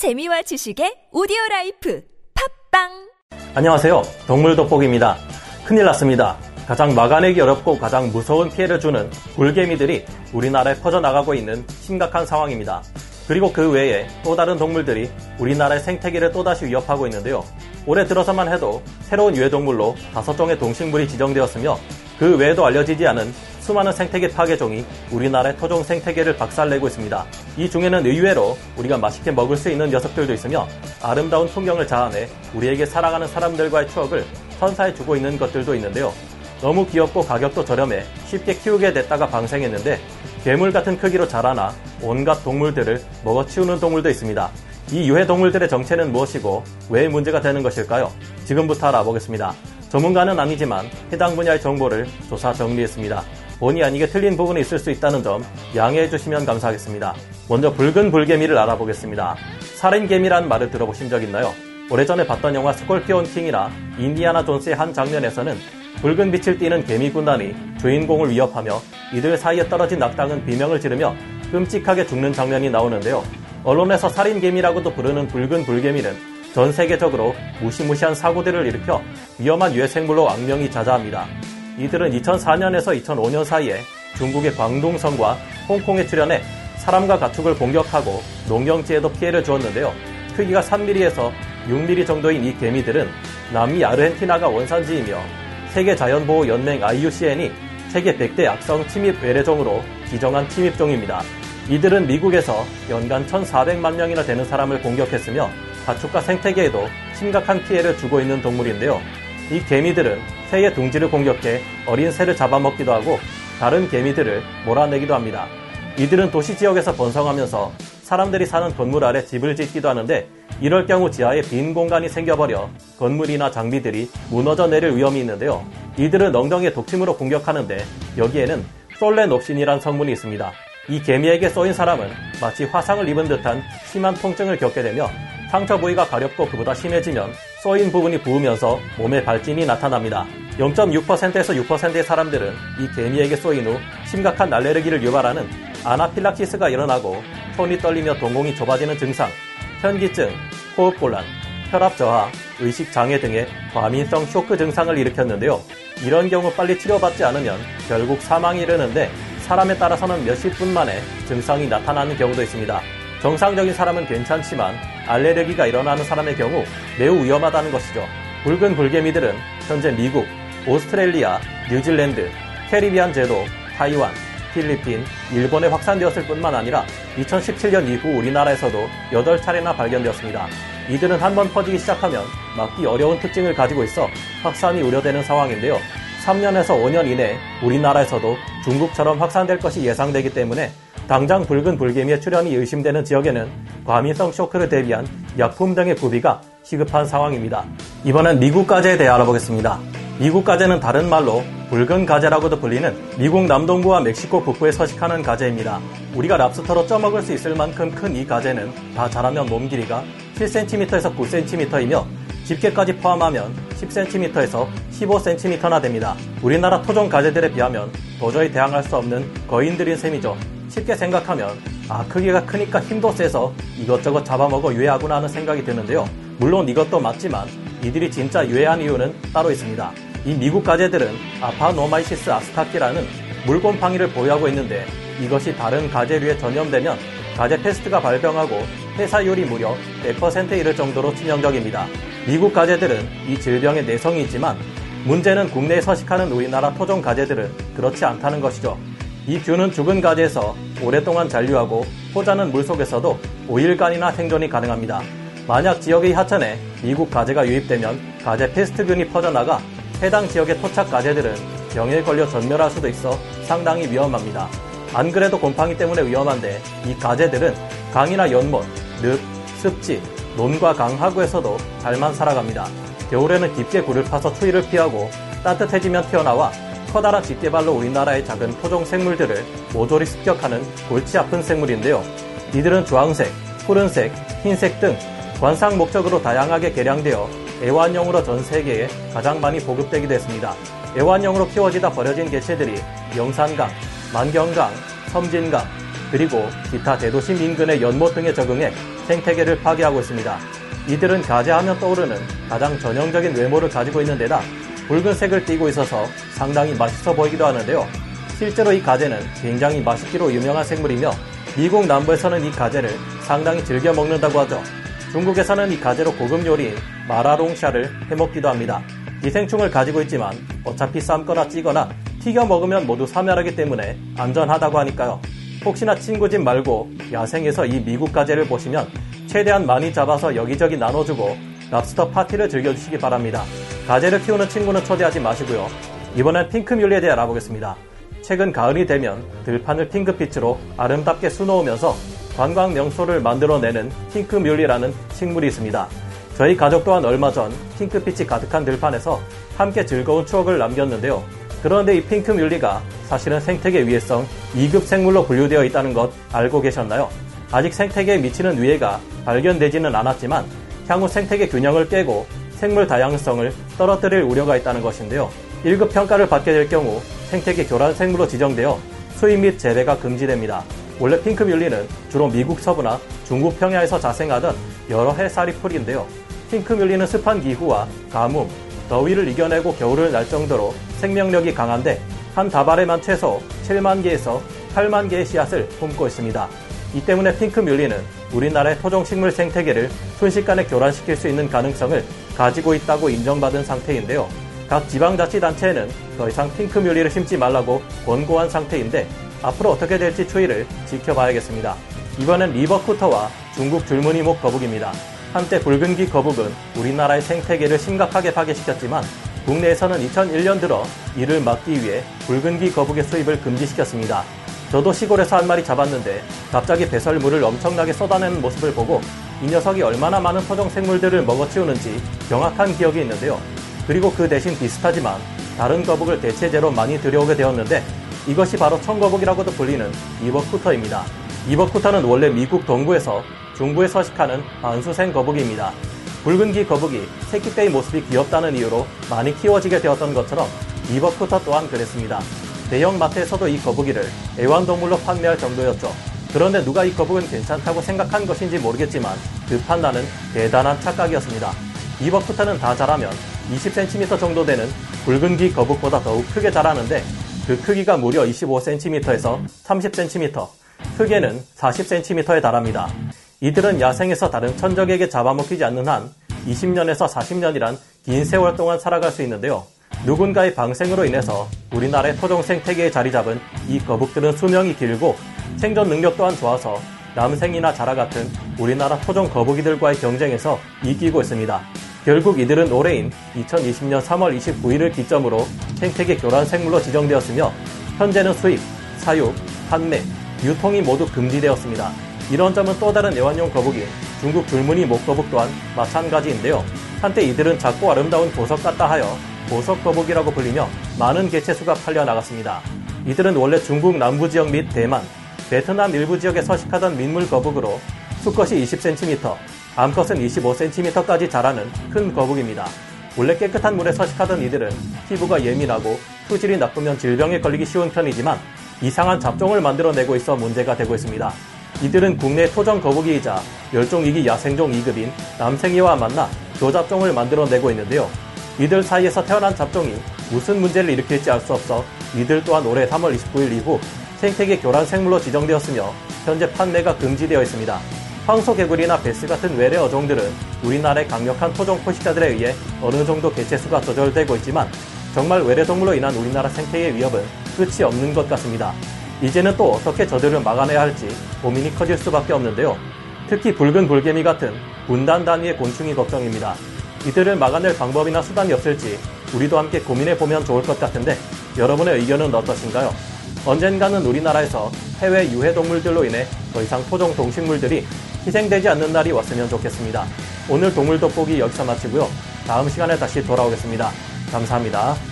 재미와 지식의 오디오 라이프 팟빵 안녕하세요. 동물 돋보기입니다. 큰일 났습니다. 가장 막아내기 어렵고 가장 무서운 피해를 주는 불개미들이 우리나라에 퍼져나가고 있는 심각한 상황입니다. 그리고 그 외에 또 다른 동물들이 우리나라의 생태계를 또다시 위협하고 있는데요. 올해 들어서만 해도 새로운 유해동물로 다섯 종의 동식물이 지정되었으며 그 외에도 알려지지 않은 수많은 생태계 파괴종이 우리나라의 토종 생태계를 박살내고 있습니다. 이 중에는 의외로 우리가 맛있게 먹을 수 있는 녀석들도 있으며 아름다운 풍경을 자아내 우리에게 사랑하는 사람들과의 추억을 선사해 주고 있는 것들도 있는데요. 너무 귀엽고 가격도 저렴해 쉽게 키우게 됐다가 방생했는데 괴물 같은 크기로 자라나 온갖 동물들을 먹어 치우는 동물도 있습니다. 이 유해 동물들의 정체는 무엇이고 왜 문제가 되는 것일까요? 지금부터 알아보겠습니다. 전문가는 아니지만 해당 분야의 정보를 조사 정리했습니다. 본의 아니게 틀린 부분이 있을 수 있다는 점 양해해 주시면 감사하겠습니다. 먼저 붉은 불개미를 알아보겠습니다. 살인개미란 말을 들어보신 적 있나요? 오래전에 봤던 영화 스콜피온 킹이나 인디아나 존스의 한 장면에서는 붉은 빛을 띠는 개미 군단이 주인공을 위협하며 이들 사이에 떨어진 낙당은 비명을 지르며 끔찍하게 죽는 장면이 나오는데요. 언론에서 살인개미라고도 부르는 붉은 불개미는 전 세계적으로 무시무시한 사고들을 일으켜 위험한 유해생물로 악명이 자자합니다. 이들은 2004년에서 2005년 사이에 중국의 광둥성과 홍콩에 출현해 사람과 가축을 공격하고 농경지에도 피해를 주었는데요. 크기가 3mm에서 6mm 정도인 이 개미들은 남미 아르헨티나가 원산지이며 세계자연보호연맹 IUCN이 세계 100대 악성 침입 외래종으로 지정한 침입종입니다. 이들은 미국에서 연간 1,400만 명이나 되는 사람을 공격했으며 가축과 생태계에도 심각한 피해를 주고 있는 동물인데요. 이 개미들은 새의 둥지를 공격해 어린 새를 잡아먹기도 하고 다른 개미들을 몰아내기도 합니다. 이들은 도시 지역에서 번성하면서 사람들이 사는 건물 아래 집을 짓기도 하는데 이럴 경우 지하에 빈 공간이 생겨버려 건물이나 장비들이 무너져 내릴 위험이 있는데요. 이들은 엉덩이에 독침으로 공격하는데 여기에는 솔레놉신이란 성분이 있습니다. 이 개미에게 쏘인 사람은 마치 화상을 입은 듯한 심한 통증을 겪게 되며 상처 부위가 가렵고 그보다 심해지면 쏘인 부분이 부으면서 몸에 발진이 나타납니다. 0.6%에서 6%의 사람들은 이 개미에게 쏘인 후 심각한 알레르기를 유발하는 아나필락시스가 일어나고 손이 떨리며 동공이 좁아지는 증상, 현기증, 호흡곤란, 혈압 저하, 의식 장애 등의 과민성 쇼크 증상을 일으켰는데요. 이런 경우 빨리 치료받지 않으면 결국 사망이 이르는데 사람에 따라서는 몇십 분 만에 증상이 나타나는 경우도 있습니다. 정상적인 사람은 괜찮지만 알레르기가 일어나는 사람의 경우 매우 위험하다는 것이죠. 붉은 불개미들은 현재 미국, 오스트레일리아, 뉴질랜드, 캐리비안 제도, 타이완, 필리핀, 일본에 확산되었을 뿐만 아니라 2017년 이후 우리나라에서도 8차례나 발견되었습니다. 이들은 한 번 퍼지기 시작하면 막기 어려운 특징을 가지고 있어 확산이 우려되는 상황인데요. 3년에서 5년 이내 우리나라에서도 중국처럼 확산될 것이 예상되기 때문에 당장 붉은 불개미의 출현이 의심되는 지역에는 과민성 쇼크를 대비한 약품 등의 구비가 시급한 상황입니다. 이번엔 미국 가재에 대해 알아보겠습니다. 미국 가재는 다른 말로 붉은 가재라고도 불리는 미국 남동부와 멕시코 북부에 서식하는 가재입니다. 우리가 랍스터로 쪄먹을 수 있을 만큼 큰 이 가재는 다 자라면 몸 길이가 7cm에서 9cm이며 집게까지 포함하면 10cm에서 15cm나 됩니다. 우리나라 토종 가재들에 비하면 도저히 대항할 수 없는 거인들인 셈이죠. 쉽게 생각하면 아 크기가 크니까 힘도 세서 이것저것 잡아먹어 유해하구나 하는 생각이 드는데요. 물론 이것도 맞지만 이들이 진짜 유해한 이유는 따로 있습니다. 이 미국 가재들은 Aphanomyces astaci라는 물곰팡이를 보유하고 있는데 이것이 다른 가재류에 전염되면 가재 페스트가 발병하고 폐사율이 무려 100%에 이를 정도로 치명적입니다. 미국 가재들은 이 질병의 내성이 있지만 문제는 국내에 서식하는 우리나라 토종 가재들은 그렇지 않다는 것이죠. 이 균은 죽은 가재에서 오랫동안 잔류하고 포자는 물속에서도 5일간이나 생존이 가능합니다. 만약 지역의 하천에 미국 가재가 유입되면 가재 페스트균이 퍼져나가 해당 지역의 토착 가재들은 병에 걸려 전멸할 수도 있어 상당히 위험합니다. 안 그래도 곰팡이 때문에 위험한데 이 가재들은 강이나 연못, 늪, 습지, 논과 강 하구에서도 잘만 살아갑니다. 겨울에는 깊게 굴을 파서 추위를 피하고 따뜻해지면 튀어나와 커다란 집게발로 우리나라의 작은 토종 생물들을 모조리 습격하는 골치 아픈 생물인데요. 이들은 주황색, 푸른색, 흰색 등 관상 목적으로 다양하게 개량되어 애완용으로 전 세계에 가장 많이 보급되기도 했습니다. 애완용으로 키워지다 버려진 개체들이 영산강, 만경강, 섬진강, 그리고 기타 대도시 인근의 연못 등에 적응해 생태계를 파괴하고 있습니다. 이들은 가재하면 떠오르는 가장 전형적인 외모를 가지고 있는 데다 붉은색을 띠고 있어서 상당히 맛있어 보이기도 하는데요. 실제로 이 가재는 굉장히 맛있기로 유명한 생물이며 미국 남부에서는 이 가재를 상당히 즐겨 먹는다고 하죠. 중국에서는 이 가재로 고급 요리인 마라롱샤를 해먹기도 합니다. 기생충을 가지고 있지만 어차피 삶거나 찌거나 튀겨 먹으면 모두 사멸하기 때문에 안전하다고 하니까요. 혹시나 친구 집 말고 야생에서 이 미국 가재를 보시면 최대한 많이 잡아서 여기저기 나눠주고 랍스터 파티를 즐겨주시기 바랍니다. 가재를 키우는 친구는 초대하지 마시고요. 이번엔 핑크뮬리에 대해 알아보겠습니다. 최근 가을이 되면 들판을 핑크빛으로 아름답게 수놓으면서 관광 명소를 만들어내는 핑크뮬리라는 식물이 있습니다. 저희 가족 또한 얼마 전 핑크빛이 가득한 들판에서 함께 즐거운 추억을 남겼는데요. 그런데 이 핑크뮬리가 사실은 생태계 위해성 2급 생물로 분류되어 있다는 것 알고 계셨나요? 아직 생태계에 미치는 위해가 발견되지는 않았지만 향후 생태계 균형을 깨고 생물 다양성을 떨어뜨릴 우려가 있다는 것인데요. 1급 평가를 받게 될 경우 생태계 교란 생물로 지정되어 수입 및 재배가 금지됩니다. 원래 핑크뮬리는 주로 미국 서부나 중국 평야에서 자생하던 여러 해살이 풀인데요. 핑크뮬리는 습한 기후와 가뭄, 더위를 이겨내고 겨울을 날 정도로 생명력이 강한데 한 다발에만 최소 7만 개에서 8만 개의 씨앗을 품고 있습니다. 이 때문에 핑크뮬리는 우리나라의 토종식물 생태계를 순식간에 교란시킬 수 있는 가능성을 가지고 있다고 인정받은 상태인데요. 각 지방자치단체에는 더 이상 핑크뮬리를 심지 말라고 권고한 상태인데 앞으로 어떻게 될지 추이를 지켜봐야겠습니다. 이번엔 리버쿠터와 중국 줄무늬목 거북입니다. 한때 붉은기 거북은 우리나라의 생태계를 심각하게 파괴시켰지만 국내에서는 2001년 들어 이를 막기 위해 붉은기 거북의 수입을 금지시켰습니다. 저도 시골에서 한 마리 잡았는데 갑자기 배설물을 엄청나게 쏟아내는 모습을 보고 이 녀석이 얼마나 많은 토종 생물들을 먹어치우는지 명확한 기억이 있는데요. 그리고 그 대신 비슷하지만 다른 거북을 대체제로 많이 들여오게 되었는데 이것이 바로 청거북이라고도 불리는 이버쿠터입니다. 이버쿠터는 원래 미국 동부에서 중부에 서식하는 반수생 거북입니다. 붉은기 거북이 새끼 때의 모습이 귀엽다는 이유로 많이 키워지게 되었던 것처럼 이버쿠터 또한 그랬습니다. 대형 마트에서도 이 거북이를 애완동물로 판매할 정도였죠. 그런데 누가 이 거북은 괜찮다고 생각한 것인지 모르겠지만 그 판단은 대단한 착각이었습니다. 이버쿠터는 다 자라면 20cm 정도 되는 붉은기 거북보다 더욱 크게 자라는데 그 크기가 무려 25cm에서 30cm, 크게는 40cm에 달합니다. 이들은 야생에서 다른 천적에게 잡아먹히지 않는 한 20년에서 40년이란 긴 세월 동안 살아갈 수 있는데요. 누군가의 방생으로 인해서 우리나라의 토종 생태계에 자리 잡은 이 거북들은 수명이 길고 생존 능력 또한 좋아서 남생이나 자라 같은 우리나라 토종 거북이들과의 경쟁에서 이기고 있습니다. 결국 이들은 올해인 2020년 3월 29일을 기점으로 생태계 교란 생물로 지정되었으며 현재는 수입, 사육, 판매, 유통이 모두 금지되었습니다. 이런 점은 또 다른 애완용 거북인 중국 줄무늬 목거북 또한 마찬가지인데요. 한때 이들은 작고 아름다운 보석 같다 하여 보석 거북이라고 불리며 많은 개체수가 팔려 나갔습니다. 이들은 원래 중국 남부 지역 및 대만, 베트남 일부 지역에 서식하던 민물 거북으로 수컷이 20cm, 암컷은 25cm까지 자라는 큰 거북입니다. 원래 깨끗한 물에 서식하던 이들은 피부가 예민하고 투질이 나쁘면 질병에 걸리기 쉬운 편이지만 이상한 잡종을 만들어내고 있어 문제가 되고 있습니다. 이들은 국내 토종 거북이이자 멸종위기 야생종 2급인 남생이와 만나 교잡종을 만들어내고 있는데요. 이들 사이에서 태어난 잡종이 무슨 문제를 일으킬지 알 수 없어 이들 또한 올해 3월 29일 이후 생태계 교란 생물로 지정되었으며 현재 판매가 금지되어 있습니다. 황소개구리나 베스 같은 외래 어종들은 우리나라의 강력한 토종 포식자들에 의해 어느 정도 개체수가 조절되고 있지만 정말 외래 동물로 인한 우리나라 생태계 위협은 끝이 없는 것 같습니다. 이제는 또 어떻게 저들을 막아내야 할지 고민이 커질 수밖에 없는데요. 특히 붉은 불개미 같은 분단 단위의 곤충이 걱정입니다. 이들을 막아낼 방법이나 수단이 없을지 우리도 함께 고민해 보면 좋을 것 같은데 여러분의 의견은 어떠신가요? 언젠가는 우리나라에서 해외 유해 동물들로 인해 더 이상 토종 동식물들이 희생되지 않는 날이 왔으면 좋겠습니다. 오늘 동물 돋보기 여기서 마치고요. 다음 시간에 다시 돌아오겠습니다. 감사합니다.